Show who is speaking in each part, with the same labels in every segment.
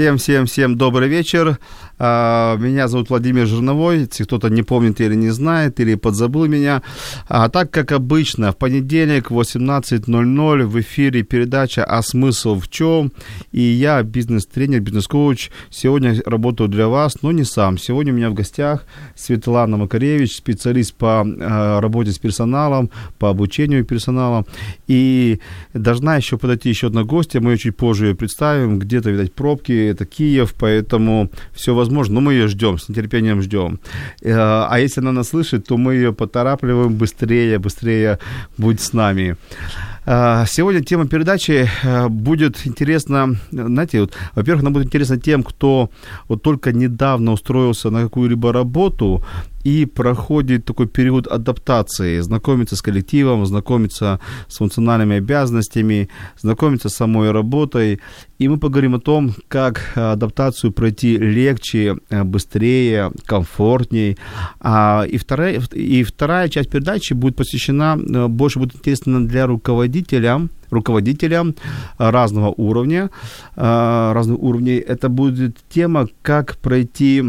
Speaker 1: Всем, всем, всем добрый вечер. А, меня зовут Владимир Жирновой. Если кто-то не помнит или не знает, или подзабыл меня. А так, как обычно, в понедельник в 18.00 в эфире передача «А смысл в чем?» И я, бизнес-тренер, бизнес-коуч, сегодня работаю для вас, но не сам. Сегодня у меня в гостях Светлана Макаревич, специалист по а, работе с персоналом, по обучению персонала. И должна еще подойти еще одна гостья, мы ее чуть позже ее представим. Где-то, видать, пробки, это Киев, поэтому все возможно, но мы ее ждем, с нетерпением ждем. Э, а если она нас слышит, то мы ее поторапливаем быстрее, быстрее будь с нами. Э, сегодня тема передачи э, будет интересна, знаете, вот, во-первых, она будет интересна тем, кто вот только недавно устроился на какую-либо работу, и проходит такой период адаптации, знакомиться с коллективом, знакомиться с функциональными обязанностями, знакомиться с самой работой. И мы поговорим о том, как адаптацию пройти легче, быстрее, комфортней. А, и, вторая, и вторая часть передачи будет посвящена, больше будет интересна для руководителя, руководителям разного уровня, разных уровней. Это будет тема, как пройти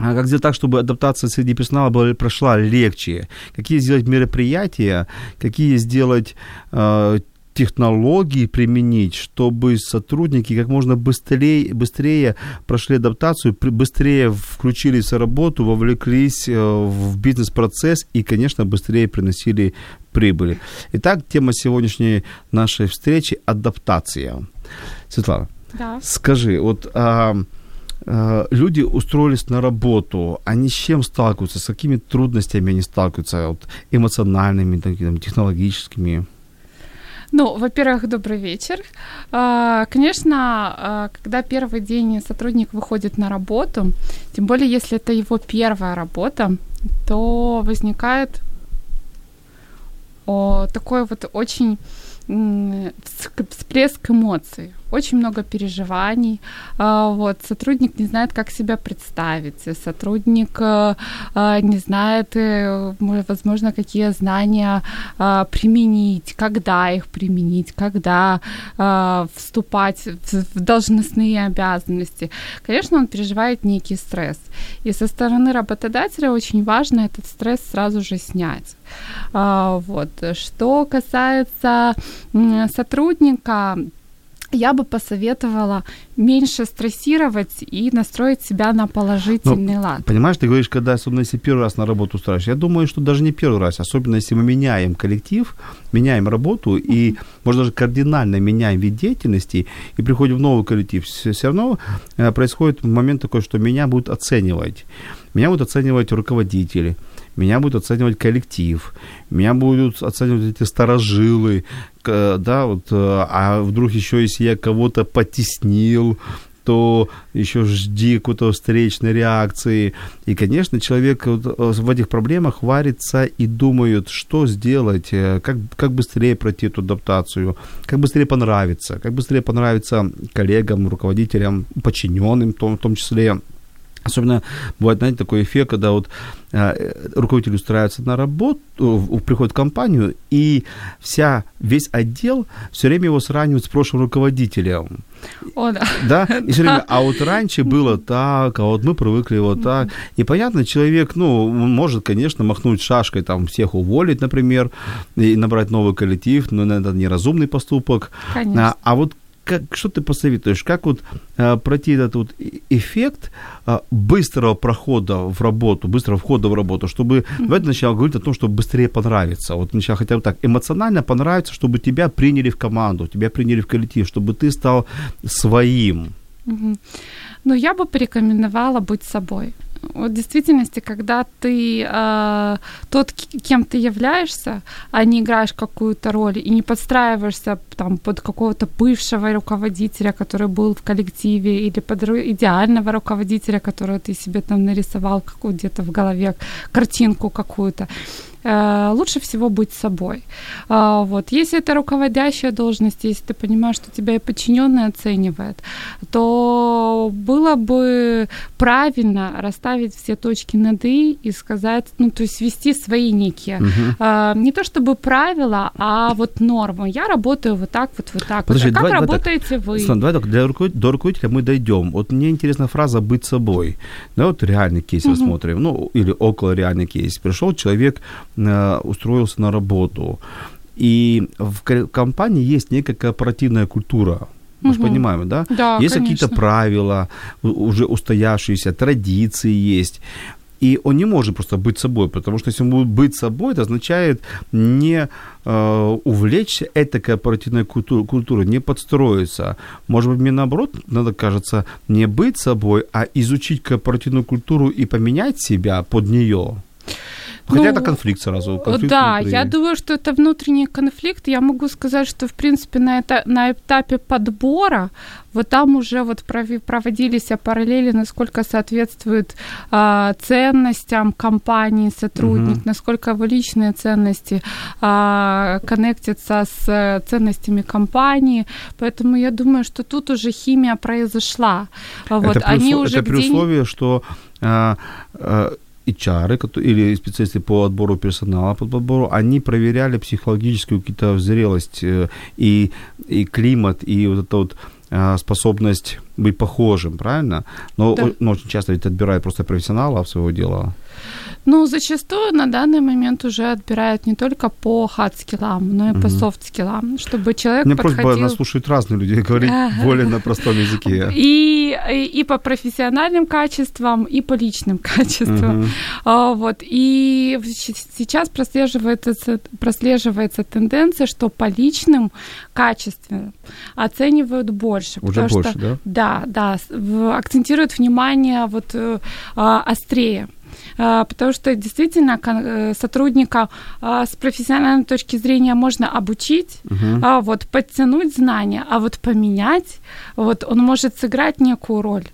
Speaker 1: как сделать так, чтобы адаптация среди персонала была, прошла легче? Какие сделать мероприятия, какие сделать э, технологии применить, чтобы сотрудники как можно быстрее, быстрее прошли адаптацию, быстрее включились в работу, вовлеклись э, в бизнес-процесс и, конечно, быстрее приносили прибыли. Итак, тема сегодняшней нашей встречи – адаптация. Светлана,
Speaker 2: да.
Speaker 1: скажи, вот а, люди устроились на работу, они с чем сталкиваются, с какими трудностями они сталкиваются, вот, эмоциональными, такими, технологическими?
Speaker 2: Ну, во-первых, добрый вечер. А, конечно, а, когда первый день сотрудник выходит на работу, тем более если это его первая работа, то возникает такой вот очень всплеск эмоций, очень много переживаний. А, вот, сотрудник не знает, как себя представить, сотрудник а, а, не знает, э, возможно, какие знания применить, когда их применить, когда вступать в должностные обязанности. Конечно, он переживает некий стресс. И со стороны работодателя очень важно этот стресс сразу же снять. Вот. Что касается сотрудника, я бы посоветовала меньше стрессировать и настроить себя на положительный
Speaker 1: ну,
Speaker 2: лад.
Speaker 1: Понимаешь, ты говоришь, когда, особенно если первый раз на работу устраиваешь, я думаю, что даже не первый раз, особенно если мы меняем коллектив, меняем работу и, может, даже кардинально меняем вид деятельности и приходим в новый коллектив, все равно э, происходит момент такой, что меня будут оценивать. Меня будут оценивать руководители, меня будет оценивать коллектив, меня будут оценивать эти старожилы, да, вот, э, а вдруг еще если я кого-то потеснил, то еще жди какой-то встречной реакции. И, конечно, человек э, в этих проблемах варится и думает, что сделать, э, как, как быстрее пройти эту адаптацию, как быстрее понравиться, как быстрее понравиться коллегам, руководителям, подчиненным в том, в том числе. Особенно бывает, знаете, такой эффект, когда вот э, руководитель устраивается на работу, приходит в компанию, и вся, весь отдел все время его сравнивает с прошлым руководителем.
Speaker 2: О, да.
Speaker 1: Да? И все время, а вот раньше было так, а вот мы привыкли вот так. И понятно, человек, ну, может, конечно, махнуть шашкой, там, всех уволить, например, и набрать новый коллектив, но это неразумный поступок.
Speaker 2: Конечно.
Speaker 1: А, а вот как, что ты посоветуешь, как вот э, пройти этот вот эффект э, быстрого прохода в работу, быстрого входа в работу, чтобы mm-hmm. давайте сначала говорить о том, чтобы быстрее понравиться. Вот сначала хотя бы так, эмоционально понравиться, чтобы тебя приняли в команду, тебя приняли в коллектив, чтобы ты стал своим.
Speaker 2: Mm-hmm. Но я бы порекомендовала быть собой. Вот в действительности, когда ты э, тот, кем ты являешься, а не играешь какую-то роль и не подстраиваешься там под какого-то бывшего руководителя, который был в коллективе, или под идеального руководителя, которого ты себе там нарисовал где-то в голове, картинку какую-то. Э, лучше всего быть собой. А, вот. Если это руководящая должность, если ты понимаешь, что тебя и подчиненный оценивает, то было бы правильно расставить все точки над «и» и сказать, ну, то есть ввести свои некие, uh-huh. не то чтобы правила, а вот нормы. Я работаю вот так, вот, вот так. Подожди, вот. А как давай, работаете
Speaker 1: давай, вы? Слан, давай так, для руководителя, до руководителя мы дойдем. Вот мне интересна фраза «быть собой». Да, вот реальный кейс uh-huh. рассмотрим, ну, или около реальный кейс. Пришел человек, Э, устроился на работу. И в компании есть некая корпоративная культура. Мы угу. же понимаем, да?
Speaker 2: Да,
Speaker 1: Есть какие-то правила, уже устоявшиеся, традиции есть. И он не может просто быть собой, потому что если он будет быть собой, это означает не э, увлечься этой корпоративной культурой, культурой, не подстроиться. Может быть, мне наоборот надо, кажется, не быть собой, а изучить корпоративную культуру и поменять себя под нее. Хотя ну, это конфликт сразу. Конфликт
Speaker 2: да, внутри. я думаю, что это внутренний конфликт. Я могу сказать, что, в принципе, на, это, на этапе подбора вот там уже вот проводились параллели, насколько соответствует а, ценностям компании сотрудник, угу. насколько его личные ценности а, коннектятся с ценностями компании. Поэтому я думаю, что тут уже химия произошла. Вот,
Speaker 1: это при, они уже это при условии, что а, а, HR или специалисты по отбору персонала, по подбору, они проверяли психологическую какую-то зрелость э, и, и климат, и вот это вот э, способность быть похожим, правильно? Но, да. но очень часто ведь отбирают просто профессионала своего дела.
Speaker 2: Ну, зачастую на данный момент уже отбирают не только по хат-скиллам, но и угу. по софт-скиллам, чтобы человек
Speaker 1: Мне
Speaker 2: подходил...
Speaker 1: просьба, нас разные люди, говорить более на простом языке.
Speaker 2: И, и, и по профессиональным качествам, и по личным качествам. Угу. А, вот. И сейчас прослеживается, прослеживается тенденция, что по личным качествам оценивают больше.
Speaker 1: Уже больше, что,
Speaker 2: да? Да, да. Акцентируют внимание вот э, а, острее. А, потому что действительно э, сотрудника а, с профессиональной точки зрения можно обучить, угу. вот подтянуть знания, а вот поменять, вот он может сыграть некую роль,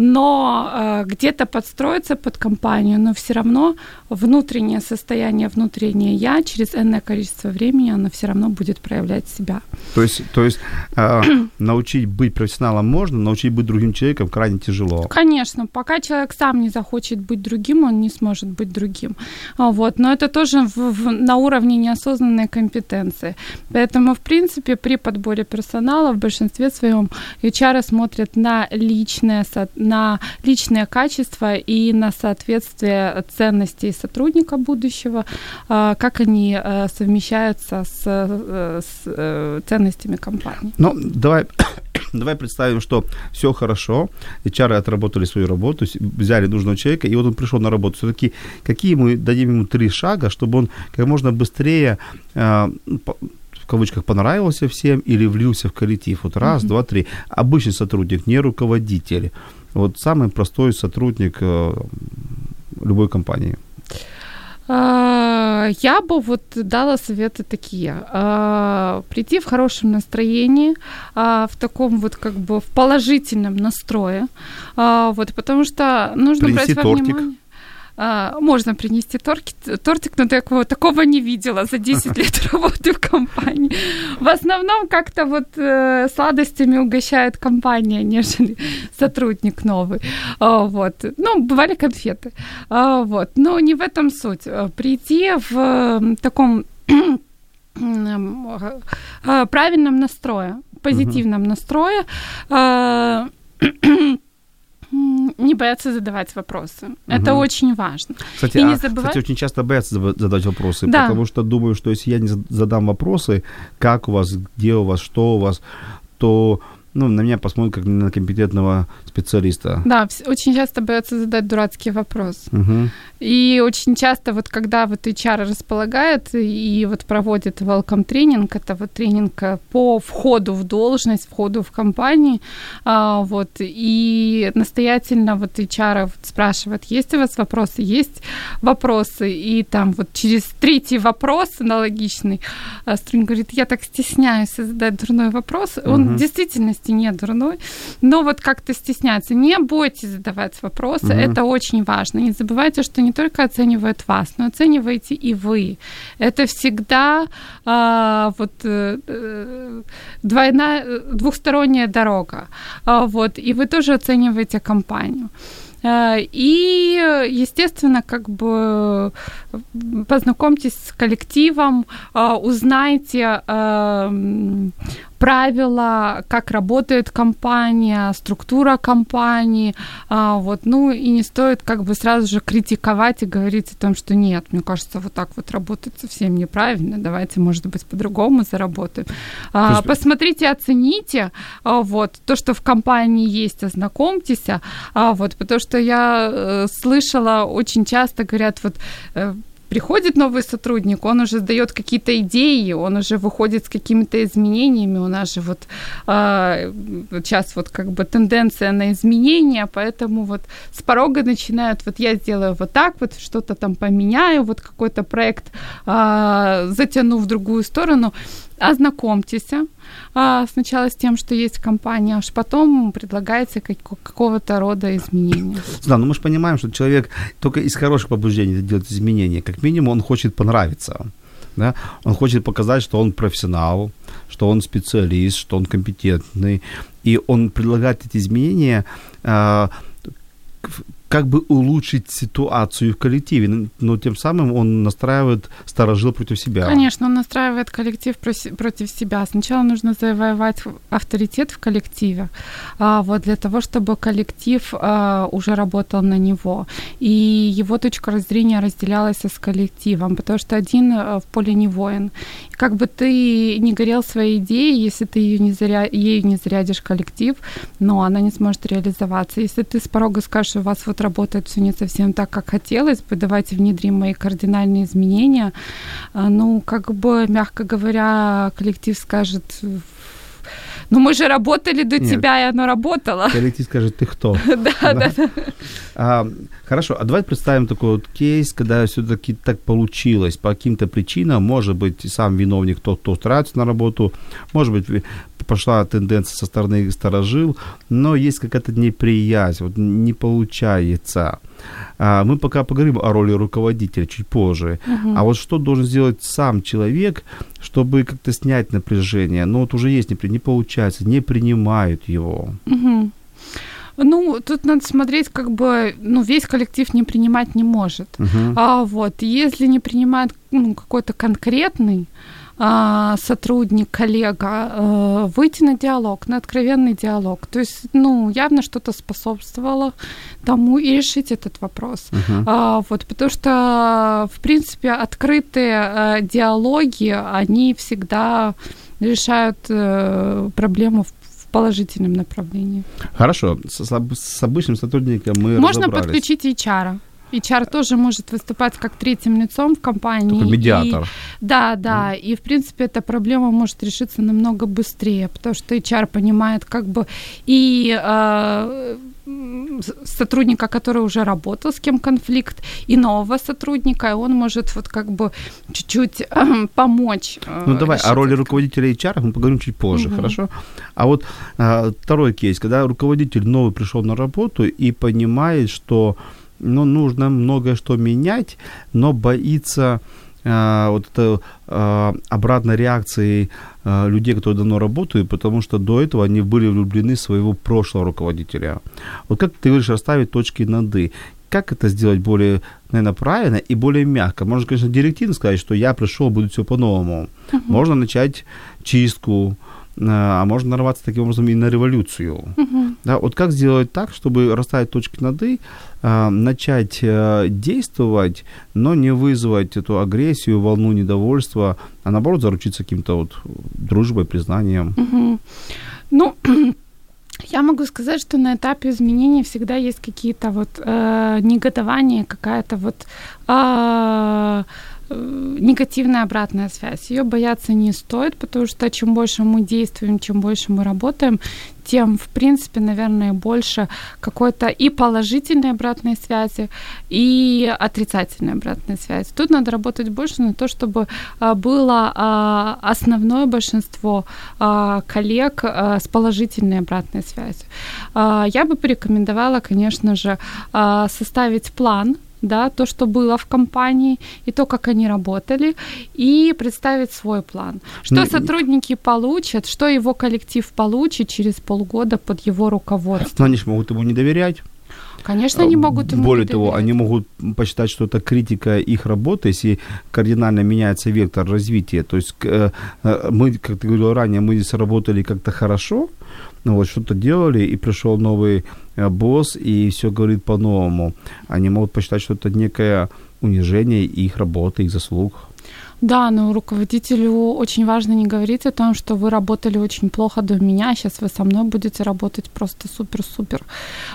Speaker 2: но э, где-то подстроиться под компанию, но все равно внутреннее состояние, внутреннее я через энное количество времени, оно все равно будет проявлять себя.
Speaker 1: То есть, то есть э, научить быть профессионалом можно, научить быть другим человеком крайне тяжело.
Speaker 2: Конечно, пока человек сам не захочет быть другим, он не сможет быть другим. А, вот. Но это тоже в, в, на уровне неосознанной компетенции. Поэтому, в принципе, при подборе персонала в большинстве своем HR смотрят на личное, на личные качества и на соответствие ценностей сотрудника будущего, а, как они а, совмещаются с, э, с э, ценностями компании.
Speaker 1: Ну, давай Давай представим, что все хорошо, HR отработали свою работу, взяли нужного человека, и вот он пришел на работу. Все-таки какие мы дадим ему три шага, чтобы он как можно быстрее э, в кавычках понравился всем или влился в коллектив. Вот раз, mm-hmm. два, три. Обычный сотрудник, не руководитель. Вот самый простой сотрудник э, любой компании.
Speaker 2: А, я бы вот дала советы такие. А, прийти в хорошем настроении, а, в таком вот как бы в положительном настрое. Вот, потому что нужно
Speaker 1: Принести брать во тортик. внимание.
Speaker 2: А, можно принести тортик, тортик, но такого, такого не видела за 10 лет работы в компании. В основном как-то вот э, сладостями угощает компания, нежели сотрудник новый. А, вот. Ну, бывали конфеты. А, вот. Но не в этом суть. Прийти в э, таком э, правильном настрое, позитивном настрое, не бояться задавать вопросы. Угу. Это очень важно.
Speaker 1: Кстати, и не а, забывать... кстати, очень часто боятся задать вопросы, да. потому что думаю, что если я не задам вопросы, как у вас, где у вас, что у вас, то ну, на меня посмотрят как на компетентного специалиста.
Speaker 2: Да, очень часто боятся задать дурацкий вопрос.
Speaker 1: Угу.
Speaker 2: И очень часто вот когда вот HR располагает и вот проводит welcome тренинг, это вот тренинг э, по входу в должность, входу в компанию, а, вот, и настоятельно вот HR вот спрашивает, есть у вас вопросы? Есть вопросы? И там вот через третий вопрос аналогичный а, Струнь говорит, я так стесняюсь задать дурной вопрос. Он угу. в действительности не дурной, но вот как-то стесняется. Не бойтесь задавать вопросы, угу. это очень важно. Не забывайте, что не только оценивают вас, но оцениваете и вы. Это всегда а, вот э, э двойная, двухсторонняя дорога. А, вот, и вы тоже оцениваете компанию. Э, и, естественно, как бы познакомьтесь с коллективом, э, узнайте эм, правила, как работает компания, структура компании, а, вот, ну и не стоит как бы сразу же критиковать и говорить о том, что нет, мне кажется, вот так вот работать совсем неправильно, давайте, может быть, по-другому заработаем. А, есть... Посмотрите, оцените, а, вот, то, что в компании есть, ознакомьтесь, вот, потому что я э, слышала очень часто, говорят, вот, э, приходит новый сотрудник, он уже дает какие-то идеи, он уже выходит с какими-то изменениями. У нас же вот э, сейчас вот как бы тенденция на изменения, поэтому вот с порога начинают, вот я сделаю вот так, вот что-то там поменяю, вот какой-то проект э, затяну в другую сторону ознакомьтесь а, сначала с тем, что есть компания, аж потом предлагается как, какого-то рода изменения.
Speaker 1: Да, но мы же понимаем, что человек только из хороших побуждений делает изменения. Как минимум он хочет понравиться. Да? Он хочет показать, что он профессионал, что он специалист, что он компетентный. И он предлагает эти изменения а, как бы улучшить ситуацию в коллективе, но тем самым он настраивает старожил против себя.
Speaker 2: Конечно, он настраивает коллектив против себя. Сначала нужно завоевать авторитет в коллективе, а, вот для того, чтобы коллектив а, уже работал на него. И его точка зрения разделялась с коллективом, потому что один а, в поле не воин. Как бы ты не горел своей идеей, если ты ее не заря... ею не зарядишь коллектив, но она не сможет реализоваться. Если ты с порога скажешь, у вас вот работает все не совсем так, как хотелось бы, давайте внедрим мои кардинальные изменения. А, ну, как бы, мягко говоря, коллектив скажет, ну мы же работали до Нет. тебя, и оно работало.
Speaker 1: Коллектив скажет, ты кто?
Speaker 2: Да, да.
Speaker 1: А, хорошо, а давай представим такой вот кейс, когда все-таки так получилось по каким-то причинам, может быть, сам виновник тот, кто устраивается на работу, может быть, пошла тенденция со стороны сторожил, но есть какая-то неприязнь, вот не получается. А, мы пока поговорим о роли руководителя чуть позже. Угу. А вот что должен сделать сам человек, чтобы как-то снять напряжение? Ну вот уже есть, не получается, не принимают его.
Speaker 2: Угу. Ну, тут надо смотреть, как бы, ну, весь коллектив не принимать не может. Uh-huh. А вот, если не принимает ну, какой-то конкретный, сотрудник, коллега, э, выйти на диалог, на откровенный диалог. То есть, ну, явно что-то способствовало тому и решить этот вопрос. Uh-huh. А, вот, потому что, в принципе, открытые э, диалоги, они всегда решают э, проблему в положительном направлении.
Speaker 1: Хорошо, с, с обычным сотрудником мы
Speaker 2: Можно подключить HR. HR тоже может выступать как третьим лицом в компании.
Speaker 1: Такой медиатор.
Speaker 2: И, да, да. Mm. И, в принципе, эта проблема может решиться намного быстрее, потому что HR понимает как бы и э, сотрудника, который уже работал, с кем конфликт, и нового сотрудника, и он может вот как бы чуть-чуть э, помочь.
Speaker 1: Э, ну давай, о роли руководителя HR мы поговорим чуть позже, угу. хорошо? А вот э, второй кейс, когда руководитель новый пришел на работу и понимает, что ну, нужно многое что менять, но боится э, вот это э, обратной реакции э, людей, которые давно работают, потому что до этого они были влюблены в своего прошлого руководителя. Вот как ты говоришь, расставить точки над «и». Как это сделать более, наверное, правильно и более мягко? Можно, конечно, директивно сказать, что я пришел, будет все по-новому. Uh-huh. Можно начать чистку, а можно нарваться таким образом и на революцию. Uh-huh. Да, вот как сделать так, чтобы расставить точки над «и», а, начать э, действовать, но не вызвать эту агрессию, волну недовольства, а наоборот заручиться каким-то вот дружбой, признанием.
Speaker 2: Угу. Ну, я могу сказать, что на этапе изменений всегда есть какие-то вот э, негодования, какая-то вот э, негативная обратная связь. Ее бояться не стоит, потому что чем больше мы действуем, чем больше мы работаем, тем, в принципе, наверное, больше какой-то и положительной обратной связи, и отрицательной обратной связи. Тут надо работать больше на то, чтобы а, было а, основное большинство а, коллег с положительной обратной связью. Я бы порекомендовала, конечно же, составить план да, то, что было в компании, и то, как они работали, и представить свой план. Что не, сотрудники получат, что его коллектив получит через полгода под его руководством.
Speaker 1: Но они же могут ему не доверять.
Speaker 2: Конечно, они могут ему
Speaker 1: Более того, они могут посчитать, что это критика их работы, если кардинально меняется вектор развития. То есть э, э, мы, как ты говорил ранее, мы здесь работали как-то хорошо, ну вот что-то делали, и пришел новый э, босс, и все говорит по-новому. Они могут посчитать, что это некое унижение их работы, их заслуг.
Speaker 2: Да, но руководителю очень важно не говорить о том, что вы работали очень плохо до меня, сейчас вы со мной будете работать просто супер-супер.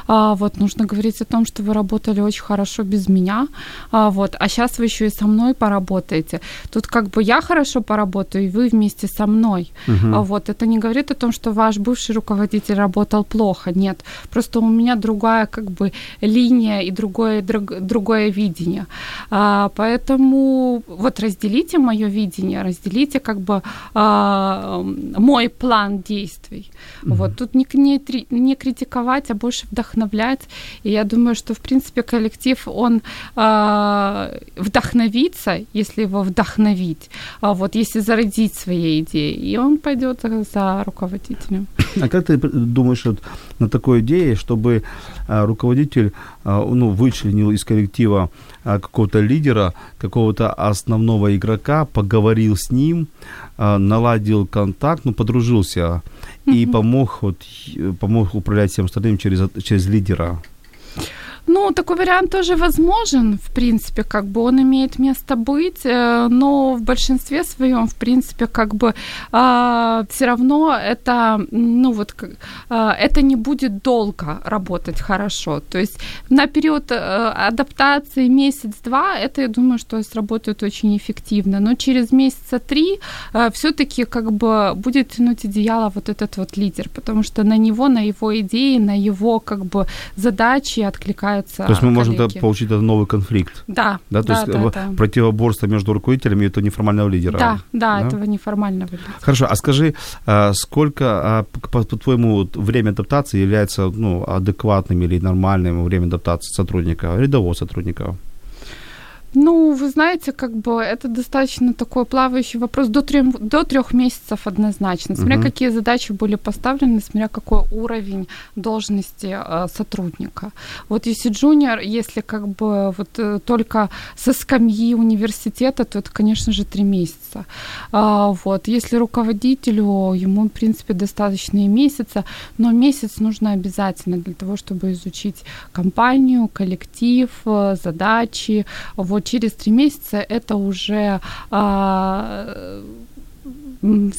Speaker 2: А, вот нужно говорить о том, что вы работали очень хорошо без меня, а, вот, а сейчас вы еще и со мной поработаете. Тут как бы я хорошо поработаю, и вы вместе со мной. Угу. А, вот, это не говорит о том, что ваш бывший руководитель работал плохо, нет. Просто у меня другая как бы линия и другое, друг, другое видение. А, поэтому вот разделите разделите мое видение, разделите как бы э, мой план действий. Mm-hmm. Вот тут не, не, не критиковать, а больше вдохновлять. И я думаю, что в принципе коллектив он э, вдохновится, если его вдохновить, а вот если зародить свои идеи, и он пойдет за руководителем.
Speaker 1: А как ты думаешь вот, на такой идее, чтобы а, руководитель а, ну, вычленил из коллектива какого-то лидера, какого-то основного игрока, поговорил с ним, наладил контакт, ну, подружился и помог, вот, помог управлять всем остальным через, через лидера?
Speaker 2: Ну, такой вариант тоже возможен, в принципе, как бы он имеет место быть, э, но в большинстве своем, в принципе, как бы э, все равно это, ну вот, э, это не будет долго работать хорошо. То есть на период э, адаптации месяц-два, это, я думаю, что сработает очень эффективно, но через месяца три э, все-таки как бы будет тянуть одеяло вот этот вот лидер, потому что на него, на его идеи, на его как бы задачи откликается
Speaker 1: развиваются. То есть мы коллеги. можем получить этот новый конфликт.
Speaker 2: Да.
Speaker 1: Да, то
Speaker 2: да,
Speaker 1: есть да, да. противоборство между руководителями этого неформального лидера.
Speaker 2: Да, да, да, этого неформального лидера.
Speaker 1: Хорошо, а скажи, а, сколько, а, по-твоему, время адаптации является ну, адекватным или нормальным время адаптации сотрудника, рядового сотрудника?
Speaker 2: Ну, вы знаете, как бы это достаточно такой плавающий вопрос до, трех до трех месяцев однозначно, смотря uh-huh. какие задачи были поставлены, смотря какой уровень должности э, сотрудника. Вот если джуниор, если как бы вот э, только со скамьи университета, то это, конечно же, три месяца. А, вот, если руководителю, ему, в принципе, достаточно и месяца, но месяц нужно обязательно для того, чтобы изучить компанию, коллектив, э, задачи, вот через три месяца это уже а,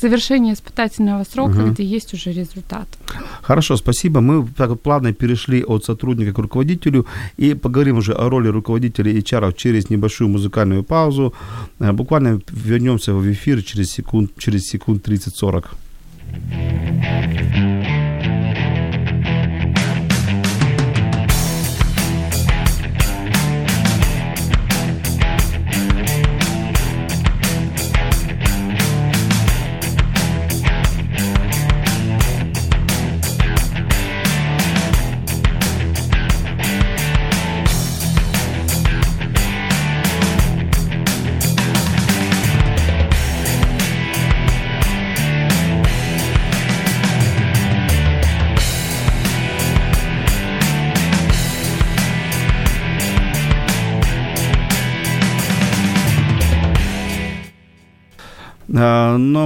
Speaker 2: завершение испытательного срока, угу. где есть уже результат.
Speaker 1: Хорошо, спасибо. Мы так плавно перешли от сотрудника к руководителю и поговорим уже о роли руководителя HR через небольшую музыкальную паузу. Э, буквально вернемся в эфир через секунд, через секунд 30-40.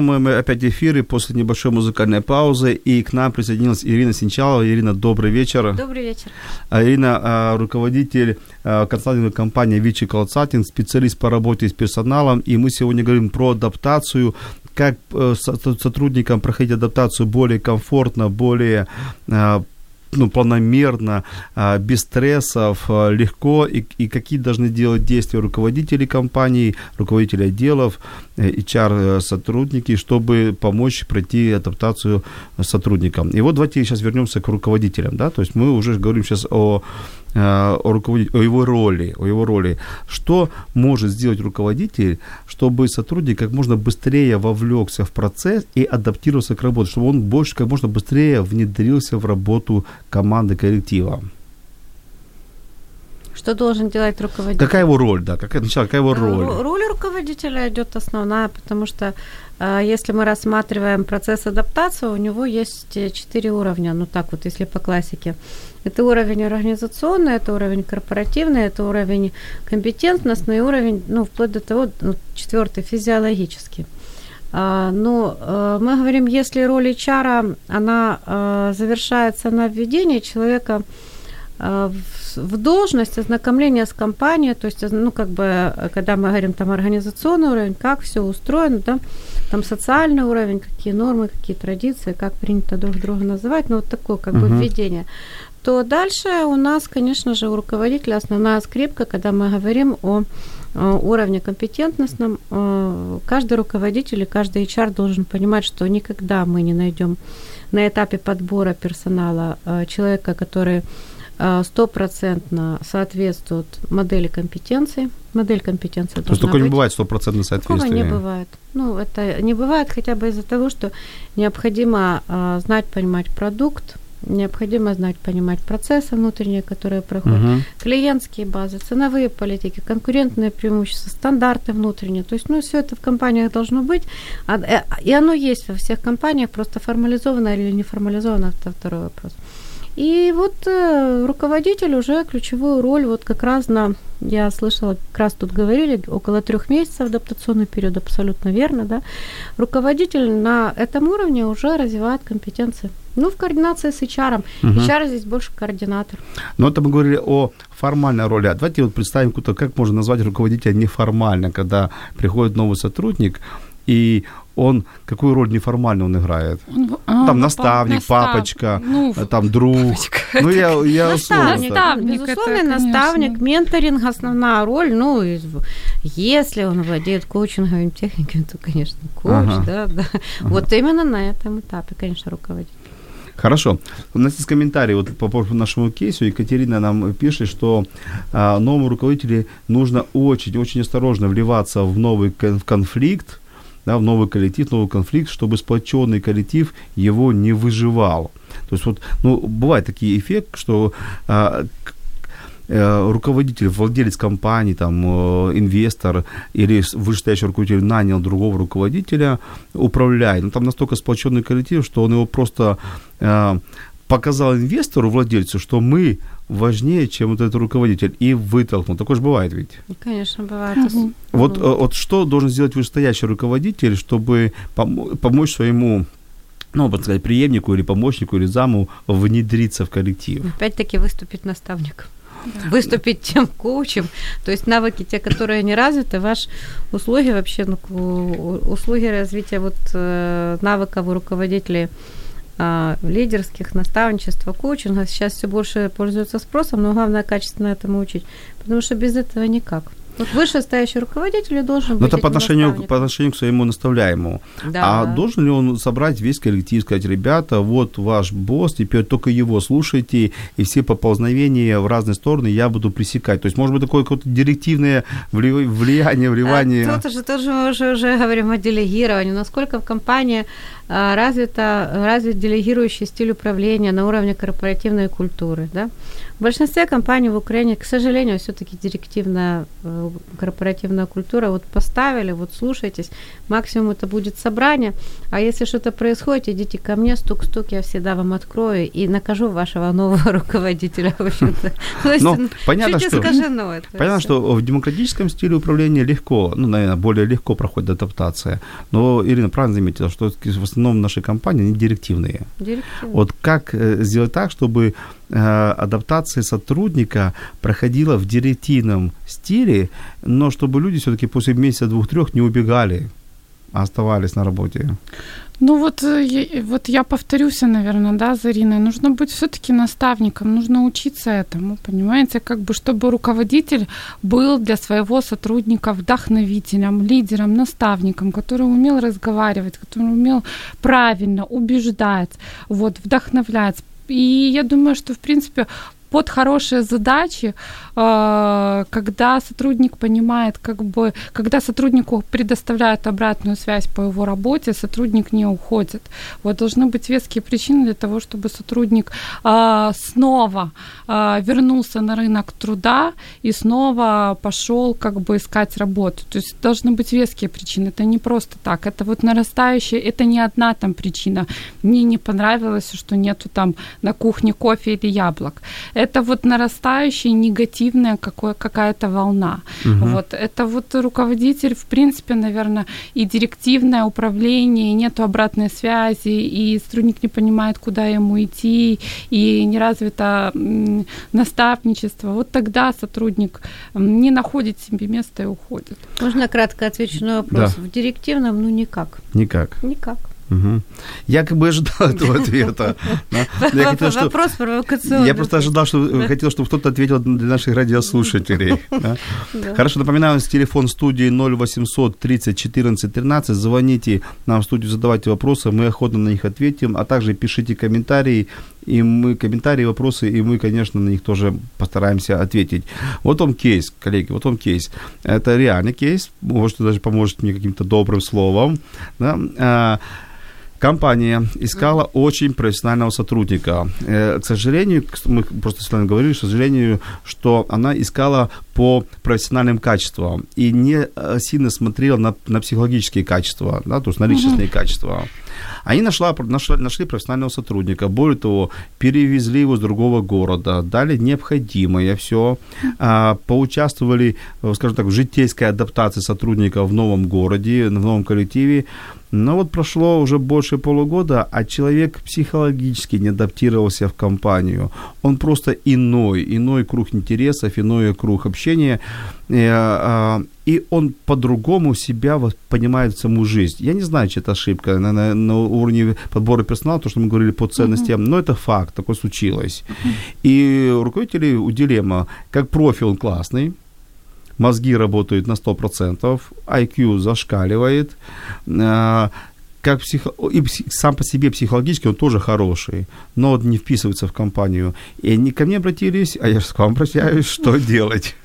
Speaker 1: Мы, мы опять эфиры после небольшой музыкальной паузы. И к нам присоединилась Ирина Синчалова. Ирина, добрый вечер.
Speaker 3: Добрый вечер.
Speaker 1: А, Ирина, а, руководитель консалтинговой компании Вичи Консалтинг, специалист по работе с персоналом. И мы сегодня говорим про адаптацию как сотрудникам проходить адаптацию более комфортно, более ну, планомерно, а, без стрессов, а, легко, и, и какие должны делать действия руководители компании, руководители отделов, э, HR-сотрудники, чтобы помочь пройти адаптацию сотрудникам. И вот давайте сейчас вернемся к руководителям, да, то есть мы уже говорим сейчас о Э, о, руководителе, о его роли, о его роли. Что может сделать руководитель, чтобы сотрудник как можно быстрее вовлекся в процесс и адаптировался к работе, чтобы он больше, как можно быстрее внедрился в работу команды, коллектива?
Speaker 3: Что должен делать руководитель?
Speaker 1: Какая его роль, да? Какая, сначала, какая его роль?
Speaker 3: Роль руководителя идет основная, потому что э, если мы рассматриваем процесс адаптации, у него есть четыре уровня, ну так вот, если по классике. Это уровень организационный, это уровень корпоративный, это уровень компетентностный, уровень, ну, вплоть до того, ну, четвертый, физиологический. А, но мы говорим, если роль HR, она завершается на введении человека в, в должность, ознакомление с компанией, то есть, ну, как бы, когда мы говорим там организационный уровень, как все устроено, да, там социальный уровень, какие нормы, какие традиции, как принято друг друга называть, ну, вот такое, как uh-huh. бы, введение то дальше у нас, конечно же, у руководителя основная скрипка, когда мы говорим о уровне компетентностном. Э, каждый руководитель и каждый HR должен понимать, что никогда мы не найдем на этапе подбора персонала э, человека, который стопроцентно соответствует модели компетенций. Модель компетенции
Speaker 1: То есть такое не бывает стопроцентно соответствие?
Speaker 3: Такого не бывает. Ну, это не бывает хотя бы из-за того, что необходимо знать, понимать продукт, Необходимо знать, понимать процессы внутренние, которые проходят, uh-huh. клиентские базы, ценовые политики, конкурентные преимущества, стандарты внутренние. То есть, ну, все это в компаниях должно быть. А, э, и оно есть во всех компаниях, просто формализовано или не формализовано, это второй вопрос. И вот э, руководитель уже ключевую роль вот как раз на, я слышала, как раз тут говорили, около трех месяцев адаптационный период, абсолютно верно, да. Руководитель на этом уровне уже развивает компетенции. Ну, в координации с HR. Угу. HR здесь больше координатор.
Speaker 1: Но это мы говорили о формальной роли. А давайте вот представим, как можно назвать руководителя неформально, когда приходит новый сотрудник, и он какую роль неформально он играет? Он, а, там наставник, настав... папочка, ну, там друг. Папочка. Ну я я
Speaker 3: наставник, наставник безусловно, наставник, менторинг основная роль. Ну если он владеет коучинговыми техниками, то конечно коуч, ага. да, да. Ага. Вот именно на этом этапе, конечно, руководитель.
Speaker 1: Хорошо. У нас есть комментарий вот по нашему кейсу. Екатерина нам пишет, что а, новому руководителю нужно очень-очень осторожно вливаться в новый конфликт, да, в новый коллектив, новый конфликт, чтобы сплоченный коллектив его не выживал. То есть вот, ну, бывает такие эффект, что а, э, руководитель, владелец компании, там, э, инвестор или вышестоящий руководитель нанял другого руководителя, управляет. Ну, там настолько сплоченный коллектив, что он его просто э, показал инвестору, владельцу, что мы важнее, чем вот этот руководитель, и вытолкнул. Такое же бывает ведь.
Speaker 3: Конечно, бывает. Угу.
Speaker 1: Вот, угу. вот что должен сделать вышестоящий руководитель, чтобы пом- помочь своему ну, можно сказать, преемнику или помощнику или заму внедриться в коллектив?
Speaker 3: Опять-таки выступить наставником. Выступить тем коучем, то есть навыки те, которые не развиты, ваши услуги вообще, ну, услуги развития вот э, навыков у руководителей лидерских, наставничества, коучинга сейчас все больше пользуются спросом, но главное качественно этому учить, потому что без этого никак. Вот вышестоящий руководитель должен быть.
Speaker 1: Но это по отношению, по отношению к своему наставляемому. Да. А должен ли он собрать весь коллектив, сказать, ребята, вот ваш босс, теперь только его слушайте, и все поползновения в разные стороны я буду пресекать. То есть, может быть, такое какое-то директивное влияние, вливание.
Speaker 3: А, тут же тоже мы уже, уже говорим о делегировании. Насколько в компании а, развита, развит делегирующий стиль управления на уровне корпоративной культуры, да? В большинстве компаний в Украине, к сожалению, все-таки директивная э, корпоративная культура. Вот поставили, вот слушайтесь, максимум это будет собрание. А если что-то происходит, идите ко мне, стук-стук, я всегда вам открою и накажу вашего нового руководителя. В общем-то.
Speaker 1: Но ну, понятно, что, понятно, что в демократическом стиле управления легко, ну, наверное, более легко проходит адаптация. Но Ирина правильно заметила, что в основном наши компании, они директивные. Директивные. Вот как э, сделать так, чтобы адаптация сотрудника проходила в директивном стиле, но чтобы люди все-таки после месяца двух-трех не убегали оставались на работе?
Speaker 2: Ну вот, э, вот я повторюсь, наверное, да, Зарина, нужно быть все-таки наставником, нужно учиться этому, понимаете, как бы, чтобы руководитель был для своего сотрудника вдохновителем, лидером, наставником, который умел разговаривать, который умел правильно убеждать, вот, вдохновлять. И я думаю, что, в принципе, под хорошие задачи, когда сотрудник понимает, как бы, когда сотруднику предоставляют обратную связь по его работе, сотрудник не уходит. Вот должны быть веские причины для того, чтобы сотрудник э, снова э, вернулся на рынок труда и снова пошел как бы искать работу. То есть должны быть веские причины. Это не просто так. Это вот нарастающее, это не одна там причина. Мне не понравилось, что нету там на кухне кофе или яблок это вот нарастающая негативная какое, какая-то волна. Угу. Вот это вот руководитель, в принципе, наверное, и директивное управление, и нету обратной связи, и сотрудник не понимает, куда ему идти, и не развито наставничество. Вот тогда сотрудник не находит себе места и уходит.
Speaker 3: Можно кратко отвечу на вопрос? Да. В директивном, ну никак.
Speaker 1: Никак.
Speaker 3: Никак.
Speaker 1: Угу. Я как бы ожидал этого ответа.
Speaker 3: Вопрос провокационный.
Speaker 1: Я просто ожидал, что хотел, чтобы кто-то ответил для наших радиослушателей. Хорошо, напоминаю, телефон студии 0800 30 14 13. Звоните нам в студию, задавайте вопросы, мы охотно на них ответим, а также пишите комментарии, и мы комментарии, вопросы, и мы, конечно, на них тоже постараемся ответить. Вот он кейс, коллеги, вот он кейс. Это реальный кейс, может, даже поможет мне каким-то добрым словом. Да? Компания искала очень профессионального сотрудника. Э, к сожалению, мы просто с вами говорили, к сожалению, что она искала по профессиональным качествам и не э, сильно смотрела на, на психологические качества, да, то есть на личностные mm-hmm. качества. Они нашла, нашла, нашли профессионального сотрудника, более того, перевезли его с другого города, дали необходимое все, а, поучаствовали, э, скажем так, в житейской адаптации сотрудника в новом городе, в новом коллективе. Но вот прошло уже больше полугода, а человек психологически не адаптировался в компанию. Он просто иной, иной круг интересов, иной круг общения. И он по-другому себя понимает саму жизнь. Я не знаю, чи это ошибка на, на, на уровне подбора персонала, то, что мы говорили по ценностям, uh-huh. но это факт, такое случилось. Uh-huh. И руководители у дилемма, как профиль он классный, мозги работают на 100%, IQ зашкаливает, а, как психо... и сам по себе психологически он тоже хороший, но он не вписывается в компанию. И они ко мне обратились, а я же к вам обращаюсь, что делать?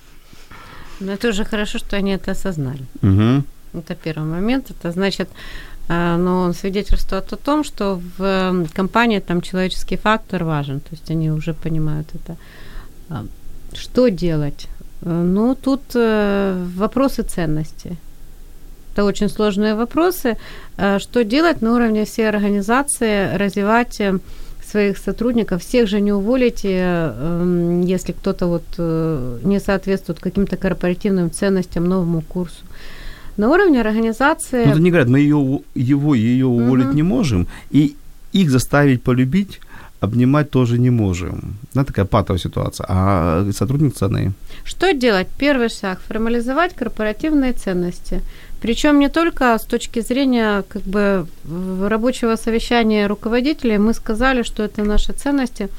Speaker 3: Ну, это уже хорошо, что они это осознали.
Speaker 1: Угу.
Speaker 3: Это первый момент. Это значит, а, но свидетельствует о том, что в компании там человеческий фактор важен. То есть они уже понимают это. А, что делать? Ну, тут э, вопросы ценности. Это очень сложные вопросы. А, что делать на уровне всей организации, развивать э, своих сотрудников, всех же не уволите, эм, если кто-то вот э, не соответствует каким-то корпоративным ценностям, новому курсу. На уровне организации...
Speaker 1: Ну, они говорят, мы ее, его, ее уволить угу. не можем, и их заставить полюбить обнимать тоже не можем. Да, такая патовая ситуация. А сотрудник цены.
Speaker 3: Что делать? Первый шаг – формализовать корпоративные ценности. Причем не только с точки зрения как бы, рабочего совещания руководителей мы сказали, что это наши ценности,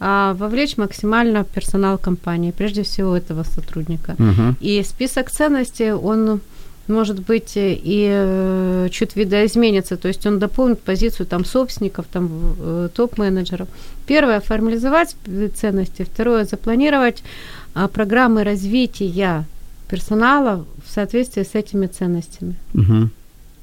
Speaker 3: а вовлечь максимально персонал компании, прежде всего этого сотрудника.
Speaker 1: Угу.
Speaker 3: И список ценностей, он может быть, и э, чуть видоизменится, то есть он дополнит позицию там собственников, там э, топ-менеджеров. Первое, формализовать ценности. Второе, запланировать а, программы развития персонала в соответствии с этими ценностями.
Speaker 1: Угу.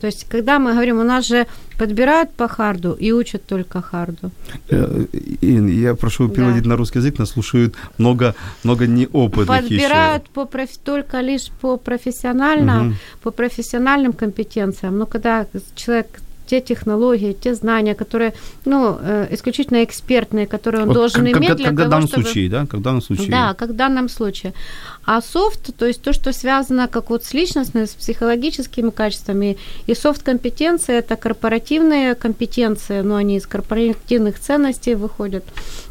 Speaker 3: То есть, когда мы говорим, у нас же подбирают по харду и учат только харду.
Speaker 1: Э, Ин, я прошу переводить да. на русский язык, нас слушают много, много неопытных
Speaker 3: Подбирают по проф... только лишь по профессиональным, угу. по профессиональным компетенциям. Но когда человек те технологии, те знания, которые, ну, э, исключительно экспертные, которые он вот должен как, иметь
Speaker 1: как,
Speaker 3: для
Speaker 1: как
Speaker 3: того,
Speaker 1: в данном
Speaker 3: чтобы...
Speaker 1: случае, да, как в данном случае.
Speaker 3: Да, как в данном случае. А софт, то есть то, что связано как вот с личностными, с психологическими качествами, и софт-компетенции – это корпоративные компетенции, но они из корпоративных ценностей выходят.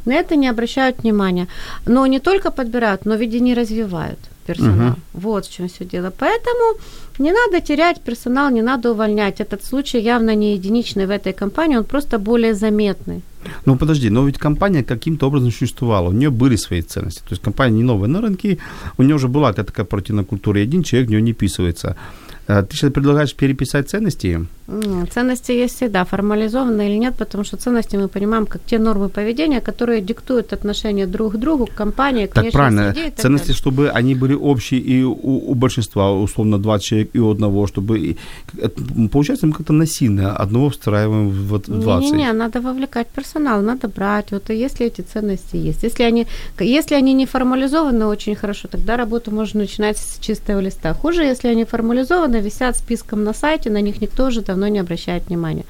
Speaker 3: На это не обращают внимания. Но не только подбирают, но ведь и не развивают. персонал.
Speaker 1: Мгм.
Speaker 3: Вот в чем все дело. Поэтому не надо терять персонал, не надо увольнять. Этот случай явно не единичный в этой компании, он просто более заметный.
Speaker 1: Ну подожди, но ведь компания каким-то образом существовала, у нее были свои ценности. То есть компания не новая на рынке, у нее уже была какая-то такая корпоративная культура, и один человек в нее не вписывается. А Ты сейчас предлагаешь переписать ценности?
Speaker 3: Ценности есть всегда, формализованы или нет, потому что ценности мы понимаем как те нормы поведения, которые диктуют отношение друг к другу, к компании, к
Speaker 1: Так правильно,
Speaker 3: среде и так
Speaker 1: ценности,
Speaker 3: далее.
Speaker 1: чтобы они были общие и у, у большинства, условно, 20 человек и у одного, чтобы... Получается, мы как-то насильно одного встраиваем в вот в 20.
Speaker 3: Не-не-не, надо вовлекать персонал, надо брать. Вот если эти ценности есть. Если они, если они не формализованы очень хорошо, тогда работу можно начинать с чистого листа. Хуже, если они формализованы, висят списком на сайте, на них никто уже давно не обращает внимания.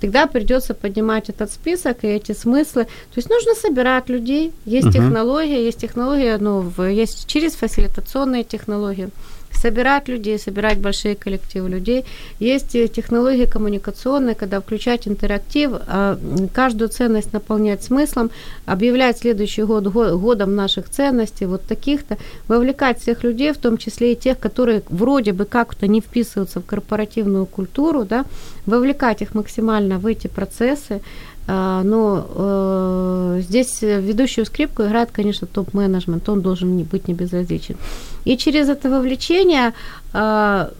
Speaker 3: Тогда придется поднимать этот список и эти смыслы. То есть нужно собирать людей. Есть
Speaker 1: Мгм.
Speaker 3: технология, есть технология, ну, есть через фасилитационные технологии собирать людей, собирать большие коллективы людей. Есть и технологии коммуникационные, когда включать интерактив, а, каждую ценность наполнять смыслом, объявлять следующий год го- годом наших ценностей, вот таких-то, вовлекать всех людей, в том числе и тех, которые вроде бы как-то не вписываются в корпоративную культуру, да, вовлекать их максимально в эти процессы, но э, здесь ведущую скрипку играет, конечно, топ-менеджмент, он должен не быть не безразличен. И через это вовлечение а,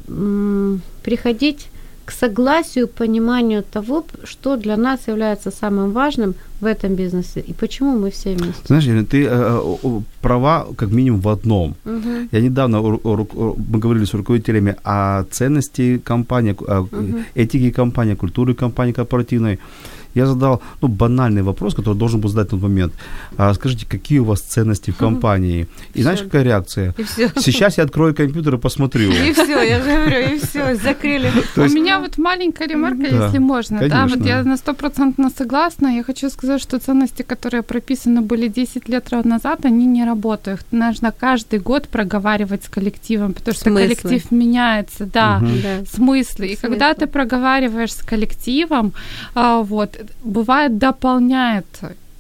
Speaker 3: приходить к согласию, пониманию того, что для нас является самым важным в этом бизнесе и почему мы все вместе.
Speaker 1: Знаешь, Елена, ты э, права как минимум в одном.
Speaker 3: Мгм.
Speaker 1: Я недавно мы говорили с руководителями о ценности компании, о этике компании, культуры компании корпоративной. Я задал ну, банальный вопрос, который должен был задать в тот момент. А, скажите, какие у вас ценности в компании? И знаешь, какая реакция? Сейчас я открою компьютер и посмотрю.
Speaker 3: И все, я же говорю, и все, закрыли.
Speaker 2: У меня вот маленькая ремарка, если можно. Да, вот я на стопроцентно согласна. Я хочу сказать, что ценности, которые прописаны были 10 лет назад, они не работают. Их нужно каждый год проговаривать с коллективом, потому что
Speaker 3: Смыслы.
Speaker 2: коллектив меняется, да. Смыслы. И
Speaker 3: Смыслы.
Speaker 2: когда ты проговариваешь с коллективом, а, вот, бывает дополняет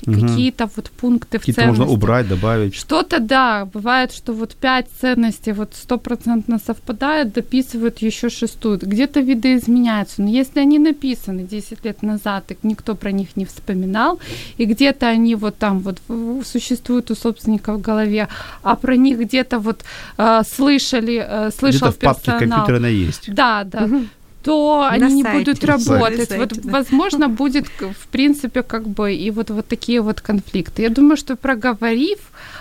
Speaker 2: какие-то вот пункты в
Speaker 1: Какие-то
Speaker 2: ценности.
Speaker 1: можно убрать, добавить.
Speaker 2: Что-то, да, бывает, что вот пять ценностей вот стопроцентно совпадают, дописывают еще шестую. Где-то видоизменяются. Но если они написаны 10 лет назад, и никто про них не вспоминал, и где-то они вот там вот в- существуют у собственника в голове, а про них где-то вот э, слышали, э, слышал
Speaker 1: Где-то в папке
Speaker 2: персонал.
Speaker 1: компьютера она есть.
Speaker 2: Да, да. То
Speaker 3: На
Speaker 2: они не будут работать.
Speaker 3: сайте,
Speaker 2: вот,
Speaker 3: да.
Speaker 2: возможно, будет, в принципе, как бы и вот, вот такие вот конфликты. Я думаю, что проговорив,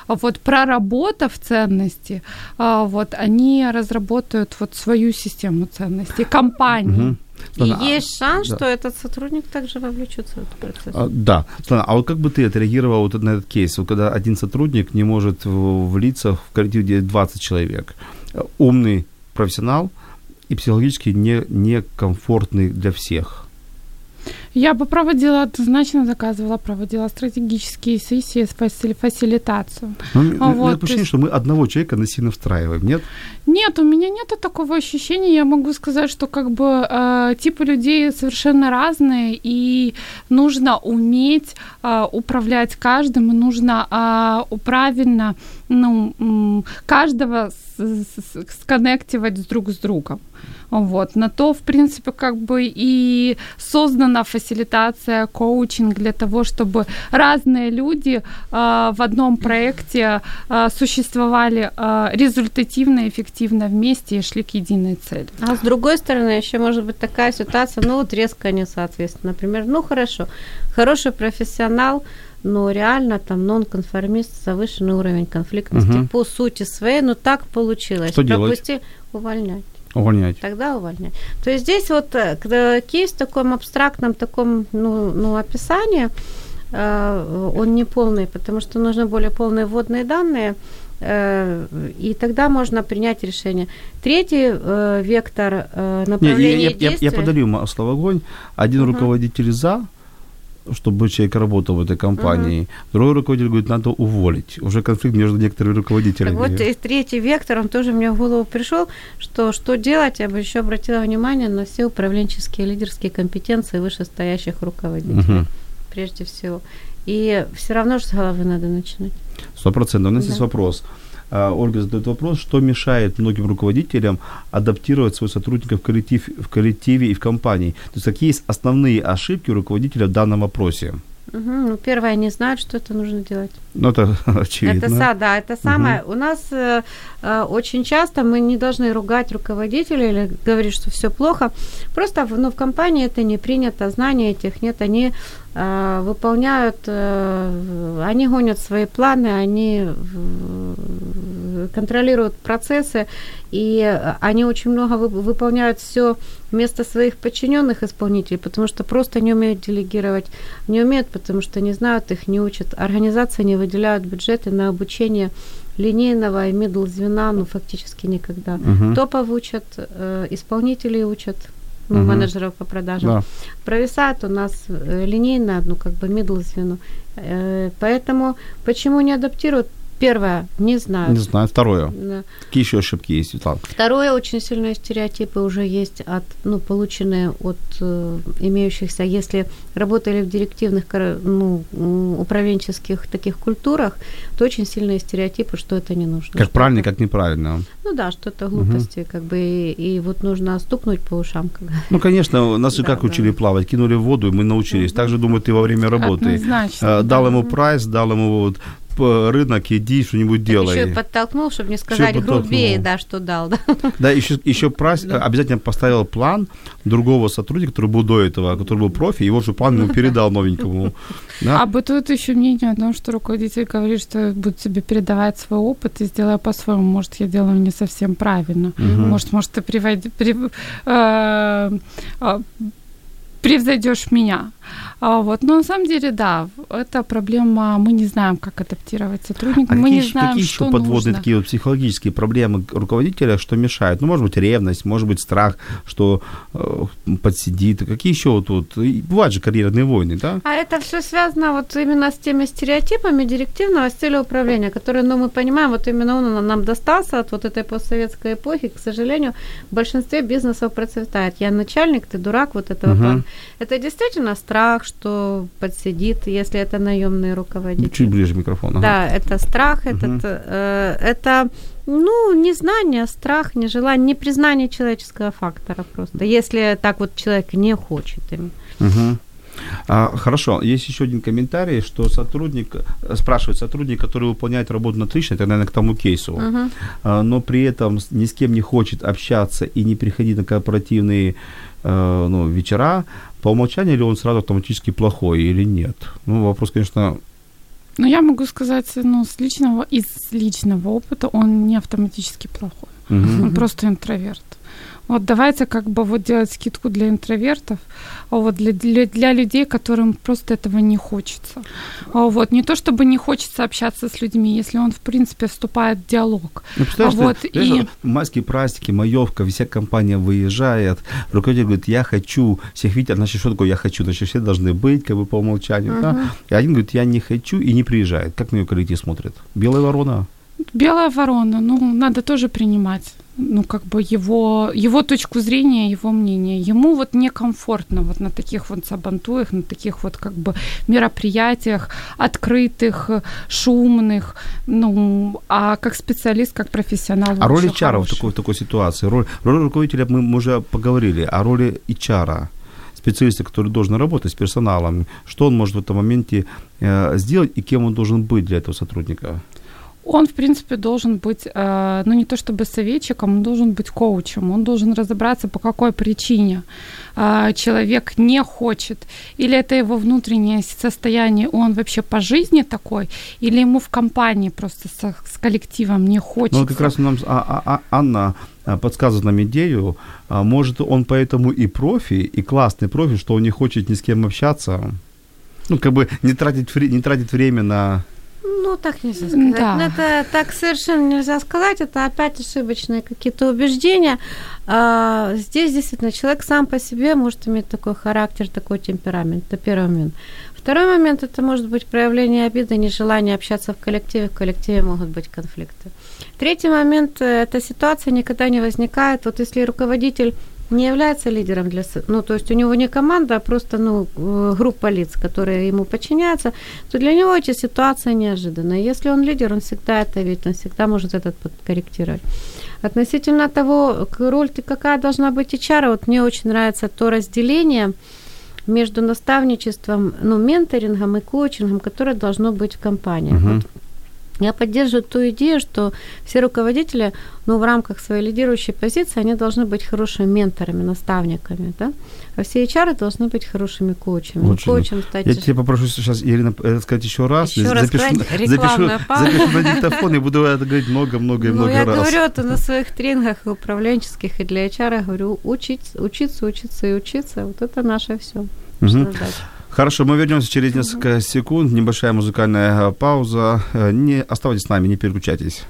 Speaker 2: а вот проработав ценности, а, вот они разработают вот свою систему ценностей, компании.
Speaker 3: И
Speaker 1: а-
Speaker 3: есть шанс,
Speaker 1: да.
Speaker 3: что этот сотрудник также вовлечется в этот процесс.
Speaker 1: А, да. А вот как бы ты отреагировал вот на этот кейс, вот когда один сотрудник не может влиться в коллектив, где 20 человек? Умный профессионал и психологически не, некомфортный для всех.
Speaker 2: Я бы проводила, однозначно заказывала, проводила стратегические сессии с фасили- фасилитацию.
Speaker 1: Ну, у меня
Speaker 2: вот, то
Speaker 1: ощущение,
Speaker 2: есть-
Speaker 1: что мы одного человека насильно встраиваем, нет?
Speaker 2: Нет, у меня нет такого ощущения. Я могу сказать, что как бы э, типы людей совершенно разные, и нужно уметь э, управлять каждым, и нужно э, правильно ну, каждого сконнективать друг с другом. Вот. На то, в принципе, как бы и создана фасилитация, коучинг для того, чтобы разные люди э, в одном проекте э, существовали э, результативно, эффективно вместе и шли к единой цели.
Speaker 3: А с другой стороны, еще может быть такая ситуация, ну вот резко несоответственно. Например, ну хорошо, хороший профессионал, но реально там нонконформист, завышенный уровень конфликтности
Speaker 1: Мгм.
Speaker 3: по сути своей, но так получилось.
Speaker 1: Что делать?
Speaker 3: Пропусти, увольнять.
Speaker 1: Увольнять.
Speaker 3: Тогда увольнять. То есть здесь вот э, когда кейс в таком абстрактном таком ну, ну, описании, э, он не полный, потому что нужны более полные вводные данные, э, и тогда можно принять решение. Третий э, вектор э,
Speaker 1: Не, я,
Speaker 3: направления
Speaker 1: я, я, я подарю масло в огонь. Один
Speaker 3: Мгм.
Speaker 1: руководитель за, чтобы человек работал в этой компании. Другой руководитель говорит, надо уволить. Уже конфликт между некоторыми
Speaker 3: Так
Speaker 1: руководителями.
Speaker 3: вот и третий вектор, он тоже мне в голову пришел, что что делать, я бы еще обратила внимание на все управленческие лидерские компетенции вышестоящих руководителей,
Speaker 1: Мгм.
Speaker 3: прежде всего. И все равно же с головы надо начинать.
Speaker 1: Сто процентов. У нас
Speaker 3: Да.
Speaker 1: есть вопрос. А, Ольга задает вопрос, что мешает многим руководителям адаптировать своих сотрудников в, коллектив, в коллективе и в компании? То есть какие есть основные ошибки руководителя в данном вопросе?
Speaker 3: Угу. Ну, первое, они знают, что это нужно делать.
Speaker 1: Ну, это очевидно.
Speaker 3: Это, да, это самое. Угу. У нас э, э, очень часто мы не должны ругать руководителя или говорить, что все плохо. Просто ну, в компании это не принято, знаний этих нет. Они выполняют, э, они гонят свои планы, они контролируют процессы, и они очень много выполняют все вместо своих подчиненных исполнителей, потому что просто не умеют делегировать, не умеют, потому что не знают, их не учат. Организация не выделяют бюджеты на обучение линейного и middle звена, ну, фактически никогда. Uh-huh. Топов учат, э, исполнителей учат, ну, uh-huh. менеджеров по продажам. Да. Провисает у нас э, линейное, ну, как бы middle звено. Э, поэтому почему не адаптируют? Первое, не знаю.
Speaker 1: Не знаю. Второе. Да. Какие еще ошибки есть, Светлана?
Speaker 3: Второе, очень сильные стереотипы уже есть, от, ну, полученные от э, имеющихся, если работали в директивных ну, управленческих таких культурах, то очень сильные стереотипы, что это не нужно.
Speaker 1: Как правильно, как неправильно.
Speaker 3: Ну да, что это глупости, угу. как бы, и, и вот нужно стукнуть по ушам. Как...
Speaker 1: Ну, конечно, нас да, как да. учили плавать, кинули в воду, и мы научились. Угу. Так же, думаю, ты во время работы. Однозначно, дал да. ему прайс, дал ему вот рынок, иди, что-нибудь делай.
Speaker 3: Еще и подтолкнул, чтобы не сказать грубее, да, что дал. Да,
Speaker 1: да еще, еще прайс, обязательно поставил план другого сотрудника, который был до этого, который был профи, его же план ему передал новенькому.
Speaker 2: Да? А бытует еще мнение о том, что руководитель говорит, что будет тебе передавать свой опыт и сделай по-своему. Может, я делаю не совсем правильно. Угу. Может, может, ты приводи, при, э, э, превзойдешь меня. А, вот. Но на самом деле, да, это проблема, мы не знаем, как адаптировать сотрудника, а мы
Speaker 1: какие,
Speaker 2: не знаем,
Speaker 1: какие
Speaker 2: что
Speaker 1: еще подводные
Speaker 2: нужно.
Speaker 1: такие вот психологические проблемы руководителя, что мешают? Ну, может быть, ревность, может быть, страх, что э, подсидит. Какие еще вот тут? Бывают же карьерные войны, да?
Speaker 3: А это все связано вот именно с теми стереотипами директивного стиля управления, которые, ну, мы понимаем, вот именно он нам достался от вот этой постсоветской эпохи, к сожалению, в большинстве бизнесов процветает. Я начальник, ты дурак, вот этого угу. плана. Это действительно страх, что подсидит, если это наемный руководитель.
Speaker 1: Чуть ближе микрофон. Ага.
Speaker 3: Да, это страх, угу. этот, э, это ну, незнание, страх, нежелание, непризнание человеческого фактора просто, если так вот человек не хочет им.
Speaker 1: Угу. А, хорошо, есть еще один комментарий, что сотрудник, спрашивает сотрудник, который выполняет работу на отлично, это, наверное, к тому кейсу, uh-huh. а, но при этом ни с кем не хочет общаться и не приходить на корпоративные ну, вечера, по умолчанию ли он сразу автоматически плохой или нет? Ну, вопрос, конечно,
Speaker 2: ну, я могу сказать, ну, с личного, из личного опыта он не автоматически плохой. Угу. Он просто интроверт. Вот давайте как бы вот делать скидку для интровертов, а вот для, для, для людей, которым просто этого не хочется. А вот не то, чтобы не хочется общаться с людьми, если он, в принципе, вступает в диалог.
Speaker 1: Ну, а вот, ты, и... майские праздники, маевка, вся компания выезжает, руководитель говорит, я хочу всех видеть, а значит, что такое я хочу? Значит, все должны быть, как бы по умолчанию. Uh-huh. Да? И один говорит, я не хочу и не приезжает. Как на нее коллектив смотрит? Белая ворона?
Speaker 2: Белая ворона, ну, надо тоже принимать ну, как бы его, его точку зрения, его мнение. Ему вот некомфортно вот на таких вот сабантуях, на таких вот как бы мероприятиях, открытых, шумных, ну, а как специалист, как профессионал.
Speaker 1: А роль HR в такой, в такой ситуации, роль, роль руководителя мы, мы уже поговорили, а роли HR специалиста, который должен работать с персоналом, что он может в этом моменте э, сделать и кем он должен быть для этого сотрудника?
Speaker 2: Он, в принципе, должен быть, э, ну, не то чтобы советчиком, он должен быть коучем, он должен разобраться, по какой причине э, человек не хочет, или это его внутреннее состояние, он вообще по жизни такой, или ему в компании просто с, с коллективом не хочется.
Speaker 1: Ну, как раз нам а, а, а, Анна подсказывает нам идею, а, может, он поэтому и профи, и классный профи, что он не хочет ни с кем общаться, ну, как бы не тратить, не тратить время на
Speaker 3: ну, так нельзя сказать. Да. Ну, это так совершенно нельзя сказать. Это опять ошибочные какие-то убеждения. А, здесь действительно человек сам по себе может иметь такой характер, такой темперамент. Это первый момент. Второй момент – это может быть проявление обиды, нежелание общаться в коллективе. В коллективе могут быть конфликты. Третий момент – эта ситуация никогда не возникает. Вот если руководитель не является лидером для... Ну, то есть у него не команда, а просто, ну, э, группа лиц, которые ему подчиняются, то для него эти ситуации неожиданные. Если он лидер, он всегда это видит, он всегда может этот подкорректировать. Относительно того, роль какая должна быть HR, вот мне очень нравится то разделение между наставничеством, ну, менторингом и коучингом, которое должно быть в компании. Uh-huh. Вот я поддерживаю ту идею, что все руководители, ну, в рамках своей лидирующей позиции, они должны быть хорошими менторами, наставниками, да? А все HR должны быть хорошими коучами.
Speaker 1: Очень. Коучем стать... Я тебя попрошу сейчас, Ирина, э, сказать еще раз.
Speaker 3: Еще раз
Speaker 1: запишу, запишу, запишу на диктофон и буду это говорить много-много и много
Speaker 3: ну, я
Speaker 1: раз.
Speaker 3: Я говорю это на своих тренингах управленческих, и для HR говорю, учиться, учиться, учиться и учиться. Вот это наше все.
Speaker 1: Угу. Хорошо, мы вернемся через несколько секунд. Небольшая музыкальная пауза. Э, не оставайтесь с нами, не переключайтесь.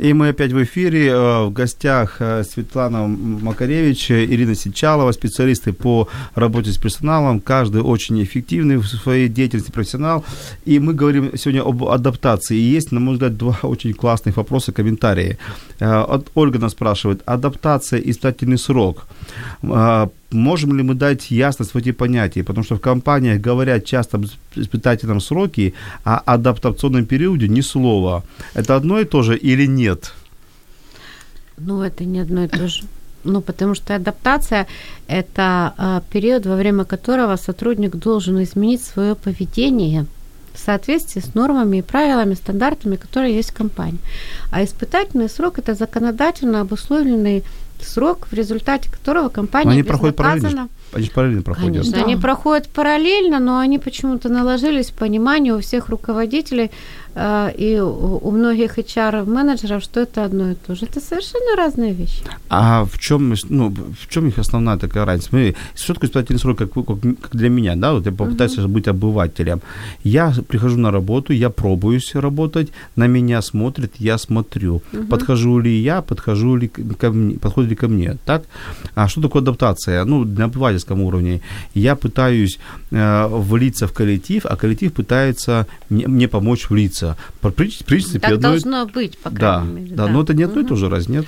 Speaker 1: И мы опять в эфире. Э, в гостях э, Светлана Макаревич, Ирина Сичалова, специалисты по работе с персоналом. Каждый очень эффективный в своей деятельности профессионал. И мы говорим сегодня об адаптации. И есть, на мой взгляд, два очень классных вопроса, комментарии. Э, от Ольга нас спрашивает. Адаптация, испытательный срок можем ли мы дать ясность в эти понятия, потому что в компаниях говорят часто об испытательном сроке, а адаптационном периоде ни слова. Это одно и то же или нет?
Speaker 3: Ну, это не одно и то же. Ну, потому что адаптация – это э, период, во время которого сотрудник должен изменить свое поведение в соответствии с нормами и правилами, стандартами, которые есть в компании. А испытательный срок – это законодательно обусловленный срок, в результате которого компания
Speaker 1: Но они проходят параллельно. Они же параллельно проходят.
Speaker 3: Конечно, да. они проходят параллельно, но они почему-то наложились в понимании у всех руководителей и у многих HR-менеджеров, что это одно и то же. Это совершенно разные вещи.
Speaker 1: А в чем, ну, в чем их основная такая разница? Смотри, что такое испытательный срок, как, как для меня, да, вот я попытаюсь uh-huh. быть обывателем. Я прихожу на работу, я пробуюсь работать, на меня смотрят, я смотрю. Uh-huh. Подхожу ли я, подхожу ли ко мне, подходит ли ко мне, так? А что такое адаптация? Ну, на обывательском уровне. Я пытаюсь э, влиться в коллектив, а коллектив пытается мне, мне помочь влиться. В принципе,
Speaker 3: так одно... должно быть, по
Speaker 1: крайней да, мере. Да, да, но это не одно угу. и то же, раз нет?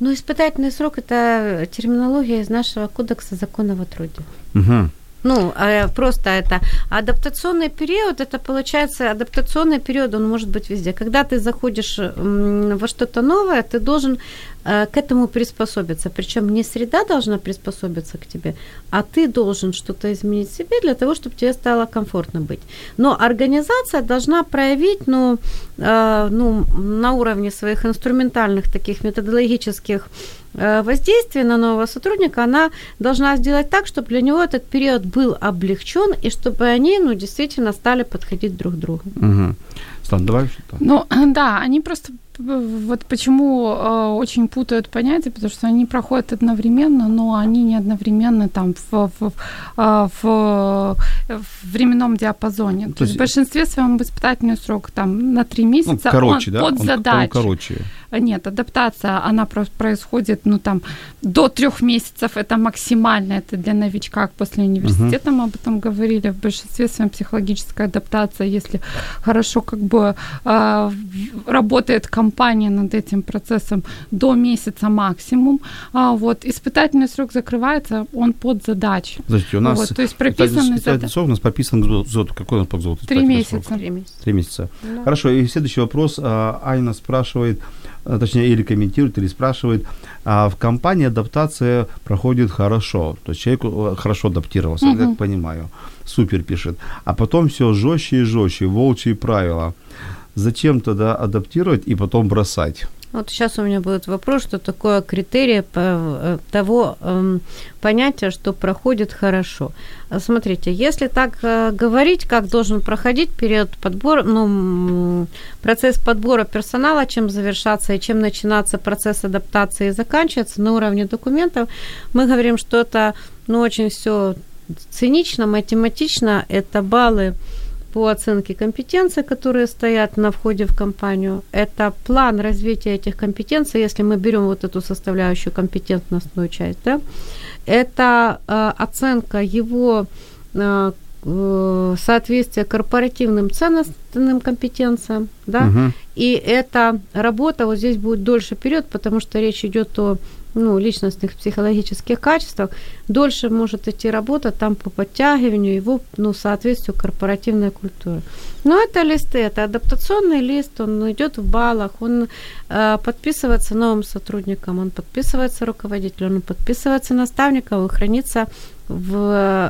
Speaker 3: Ну, испытательный срок – это терминология из нашего кодекса закона о труде.
Speaker 1: Угу.
Speaker 3: Ну, а, просто это адаптационный период, это получается адаптационный период, он может быть везде. Когда ты заходишь во что-то новое, ты должен э, к этому приспособиться. Причем не среда должна приспособиться к тебе, а ты должен что-то изменить в себе для того, чтобы тебе стало комфортно быть. Но организация должна проявить, ну, э, ну на уровне своих инструментальных таких методологических Э, воздействие на нового сотрудника, она должна сделать так, чтобы для него этот период был облегчен, и чтобы они ну, действительно стали подходить друг к другу.
Speaker 1: Угу. Слава, давай что-то.
Speaker 2: Ну, да, они просто вот почему э, очень путают понятия, потому что они проходят одновременно, но они не одновременно там в, в, в, в, в временном диапазоне. То, То есть в большинстве своем испытательный срок там на три месяца.
Speaker 1: Ну, короче,
Speaker 2: он
Speaker 1: да?
Speaker 2: под
Speaker 1: он. Он короче.
Speaker 2: Нет, адаптация, она происходит, ну, там, до трех месяцев, это максимально, это для новичка, после университета uh-huh. мы об этом говорили, в большинстве своем психологическая адаптация, если хорошо, как бы, э, работает компания над этим процессом до месяца максимум, а, вот, испытательный срок закрывается, он под задачу.
Speaker 1: Подождите, у нас,
Speaker 2: вот, то есть прописанный
Speaker 1: зад... срок у нас прописан, какой у нас по золоту?
Speaker 2: Три месяца.
Speaker 1: Три месяца. Три месяца. Да. Хорошо, и следующий вопрос, а, Айна спрашивает, Э, точнее, или комментирует, или спрашивает, а в компании адаптация проходит хорошо, то есть человек э, хорошо адаптировался, угу. я так понимаю, супер пишет, а потом все жестче и жестче, волчьи правила. Зачем тогда адаптировать и потом бросать?
Speaker 3: Вот сейчас у меня будет вопрос, что такое критерий э, того э, понятия, что проходит хорошо. Смотрите, если так э, говорить, как должен проходить период подбора, ну, процесс подбора персонала, чем завершаться и чем начинаться процесс адаптации и заканчиваться на уровне документов, мы говорим, что это ну, очень все цинично, математично, это баллы по оценке компетенций, которые стоят на входе в компанию. Это план развития этих компетенций, если мы берем вот эту составляющую компетентностную часть, да, это э, оценка его э, э, соответствия корпоративным ценностным компетенциям, да,
Speaker 1: Мгм.
Speaker 3: и эта работа вот здесь будет дольше период, потому что речь идет о ну, личностных психологических качествах, дольше может идти работа там по подтягиванию его, ну, соответствию корпоративной культуры. Но это листы, это адаптационный лист, он идет в баллах, он э, подписывается новым сотрудникам, он подписывается руководителем, он подписывается наставником и хранится в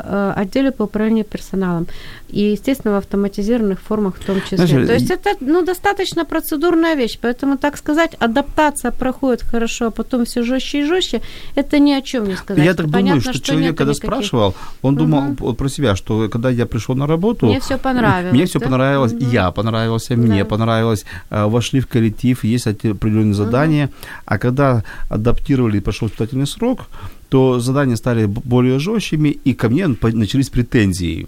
Speaker 3: э, отделе по управлению персоналом. И, естественно, в автоматизированных формах в том числе.
Speaker 1: Знаешь,
Speaker 3: То есть это ну, достаточно процедурная вещь. Поэтому, так сказать, адаптация проходит хорошо, а потом все жестче и жестче, это ни о чем не сказать.
Speaker 1: Я так
Speaker 3: Понятно,
Speaker 1: думаю, что, человек,
Speaker 3: нету
Speaker 1: когда
Speaker 3: никаких-
Speaker 1: спрашивал, он думал
Speaker 3: Мгм.
Speaker 1: вот про себя, что когда я пришел на работу,
Speaker 3: Мне всё понравилось,
Speaker 1: мне все
Speaker 3: да?
Speaker 1: понравилось,
Speaker 3: Мгм.
Speaker 1: я понравился, мне
Speaker 3: Да.
Speaker 1: понравилось, э, вошли в коллектив, есть определенные задания, а когда адаптировали и прошел испытательный срок, то задания стали более жесткими, и ко мне начались претензии.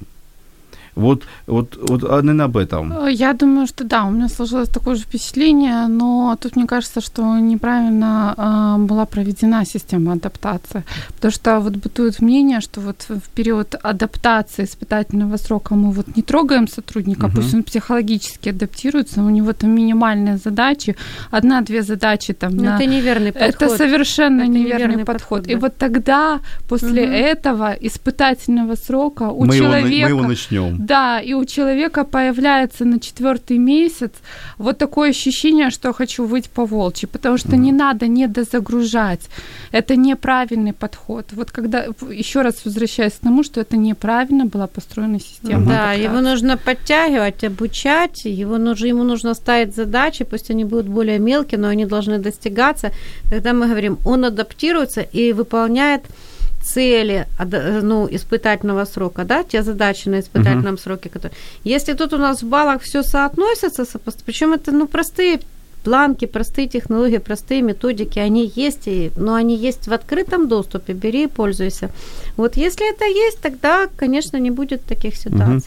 Speaker 1: Вот, вот, вот а, наверное, об этом.
Speaker 2: Э, Я думаю, что да, у меня сложилось такое же впечатление, но тут мне кажется, что неправильно э, была проведена система адаптации. Потому что вот бытует мнение, что вот в период адаптации испытательного срока мы вот не трогаем сотрудника,
Speaker 1: Мгм.
Speaker 2: пусть он психологически адаптируется, у него там минимальные задачи, одна-две задачи там
Speaker 3: Ну,
Speaker 2: на
Speaker 3: это неверный подход.
Speaker 2: это совершенно
Speaker 3: Это
Speaker 2: неверный,
Speaker 3: неверный
Speaker 2: подход.
Speaker 3: подход,
Speaker 2: И
Speaker 3: да.
Speaker 2: вот тогда, после
Speaker 3: Мгм.
Speaker 2: этого испытательного срока, у
Speaker 1: мы, его,
Speaker 2: человека...
Speaker 1: мы его начнем.
Speaker 2: Да, и у человека появляется на четвертый месяц вот такое ощущение, что хочу выть по волчьи, потому что не надо не дозагружать. Это неправильный подход. Вот когда еще раз возвращаясь к тому, что это неправильно была построена система.
Speaker 3: Да,
Speaker 2: адаптации.
Speaker 3: его нужно подтягивать, обучать, его нужно, ему нужно ставить задачи, пусть они будут более мелкие, но они должны достигаться. Когда мы говорим, он адаптируется и выполняет цели ада- ну, испытательного срока, да, те задачи на испытательном сроке, которые... Если тут у нас в баллах все соотносится, причем это ну, простые планки, простые технологии, простые методики, они есть, и, но они есть в открытом доступе, бери и пользуйся. Вот если это есть, тогда, конечно, не будет таких ситуаций.
Speaker 1: Мгм.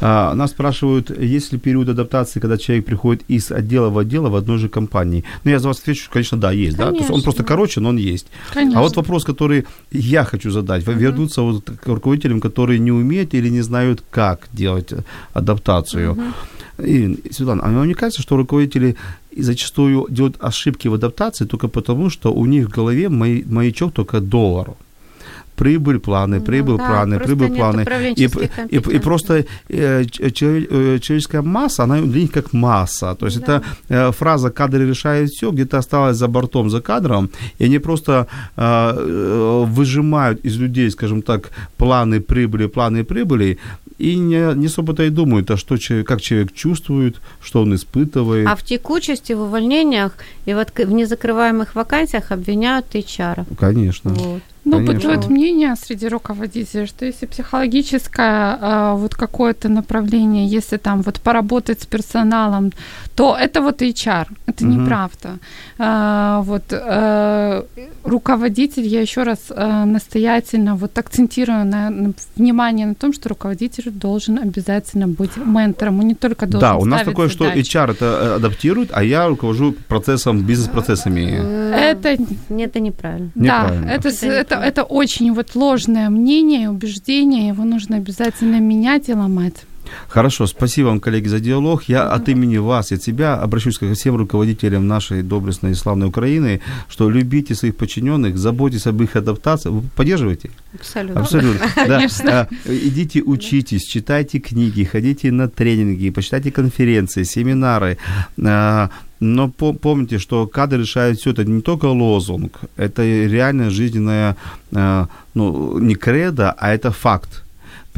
Speaker 1: А, нас спрашивают, есть ли период адаптации, когда человек приходит из отдела в отдел в одной же компании? Ну, я за вас отвечу, конечно, да, есть. Да? То есть он
Speaker 3: Конечно.
Speaker 1: просто короче, но он есть.
Speaker 2: Конечно.
Speaker 1: А вот вопрос, который я хочу задать. Вы Вернуться вот к руководителям, которые не умеют или не знают, как делать э, адаптацию. И, Светлана, а вам не кажется, что руководители и зачастую делают ошибки в адаптации только потому, что у них в голове маячок только доллар? Прибыль, планы, прибыль,
Speaker 3: Ну да,
Speaker 1: планы, прибыль, планы. И, и- и просто э, челове- э, человеческая масса, она для них как масса. То есть это э, фраза «кадры решают все», где-то осталась за бортом, за кадром, и они просто э, э, выжимают из людей, скажем так, планы прибыли, планы прибыли, и не, не особо-то и думают, а что, человек- как человек чувствует, что он испытывает.
Speaker 3: А в текучести, в увольнениях и в, отк- в незакрываемых вакансиях обвиняют HR.
Speaker 1: Конечно.
Speaker 3: Вот.
Speaker 2: Ну, бытует мнение среди руководителей, что если психологическое а, вот какое-то направление, если там вот поработать с персоналом, то это вот HR, это
Speaker 1: Мгм.
Speaker 2: неправда. А, вот а, руководитель, я еще раз а, настоятельно вот акцентирую на, на внимание на том, что руководитель должен обязательно быть ментором, он не только должен
Speaker 1: Да, у нас такое, что
Speaker 2: задачи.
Speaker 1: HR это э, адаптирует, а я руковожу процессом, бизнес-процессами.
Speaker 2: Это
Speaker 3: Нет, это неправильно.
Speaker 2: Да, это,
Speaker 3: Это
Speaker 2: это, это очень вот ложное мнение, и убеждение, его нужно обязательно менять и ломать.
Speaker 1: Хорошо, спасибо вам, коллеги, за диалог. Я от имени вас и от себя обращусь ко всем руководителям нашей доблестной и славной Украины, что любите своих подчиненных, заботьтесь об их адаптации. Вы поддерживаете?
Speaker 3: Абсолютно.
Speaker 1: Абсолютно. Да.
Speaker 2: Конечно.
Speaker 1: А, Идите учитесь, читайте книги, ходите на тренинги, почитайте конференции, семинары. А, Но по- помните, что кадры решают все. Это не только лозунг, это реальная жизненная, а, ну, не кредо, а это факт.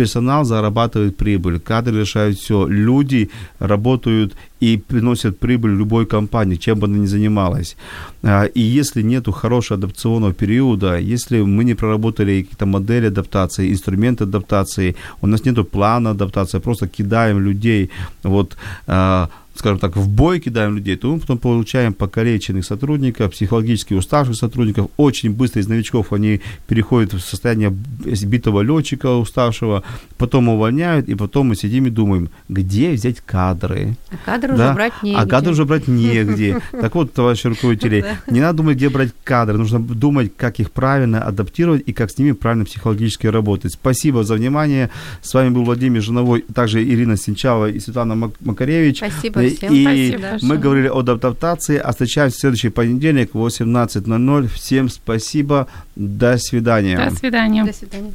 Speaker 1: Персонал зарабатывает прибыль, кадры решают все. Люди работают и приносят прибыль любой компании, чем бы она ни занималась. А, И если нет хорошего адаптационного периода, если мы не проработали какие-то модели адаптации, инструменты адаптации, у нас нет плана адаптации, просто кидаем людей вот а, скажем так, в бой кидаем людей, то мы потом получаем покалеченных сотрудников, психологически уставших сотрудников. Очень быстро из новичков они переходят в состояние сбитого летчика уставшего, потом увольняют, и потом мы сидим и думаем, где взять кадры.
Speaker 3: А кадры да? уже брать негде.
Speaker 1: А кадры уже брать негде. Так вот, товарищи руководители, не надо думать, где брать кадры, нужно думать, как их правильно адаптировать и как с ними правильно психологически работать. Спасибо за внимание. С вами был Владимир Жиновой, также Ирина Синчава и Светлана Макаревич.
Speaker 3: Спасибо всем.
Speaker 1: И
Speaker 3: Спасибо
Speaker 1: мы говорили о адаптации, а встречаемся в следующий понедельник в 18.00. Всем спасибо. До свидания.
Speaker 2: До свидания.
Speaker 3: До свидания.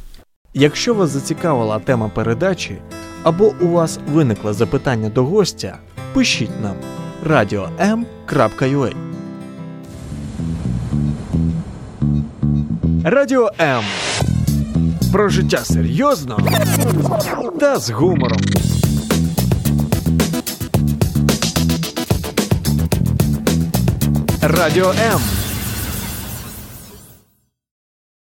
Speaker 4: Якщо вас зацікавила тема передачі або у вас виникло запитання до гостя, пишіть нам radio.m.ua Радіо М. Про життя серйозно та з гумором. Радіо М.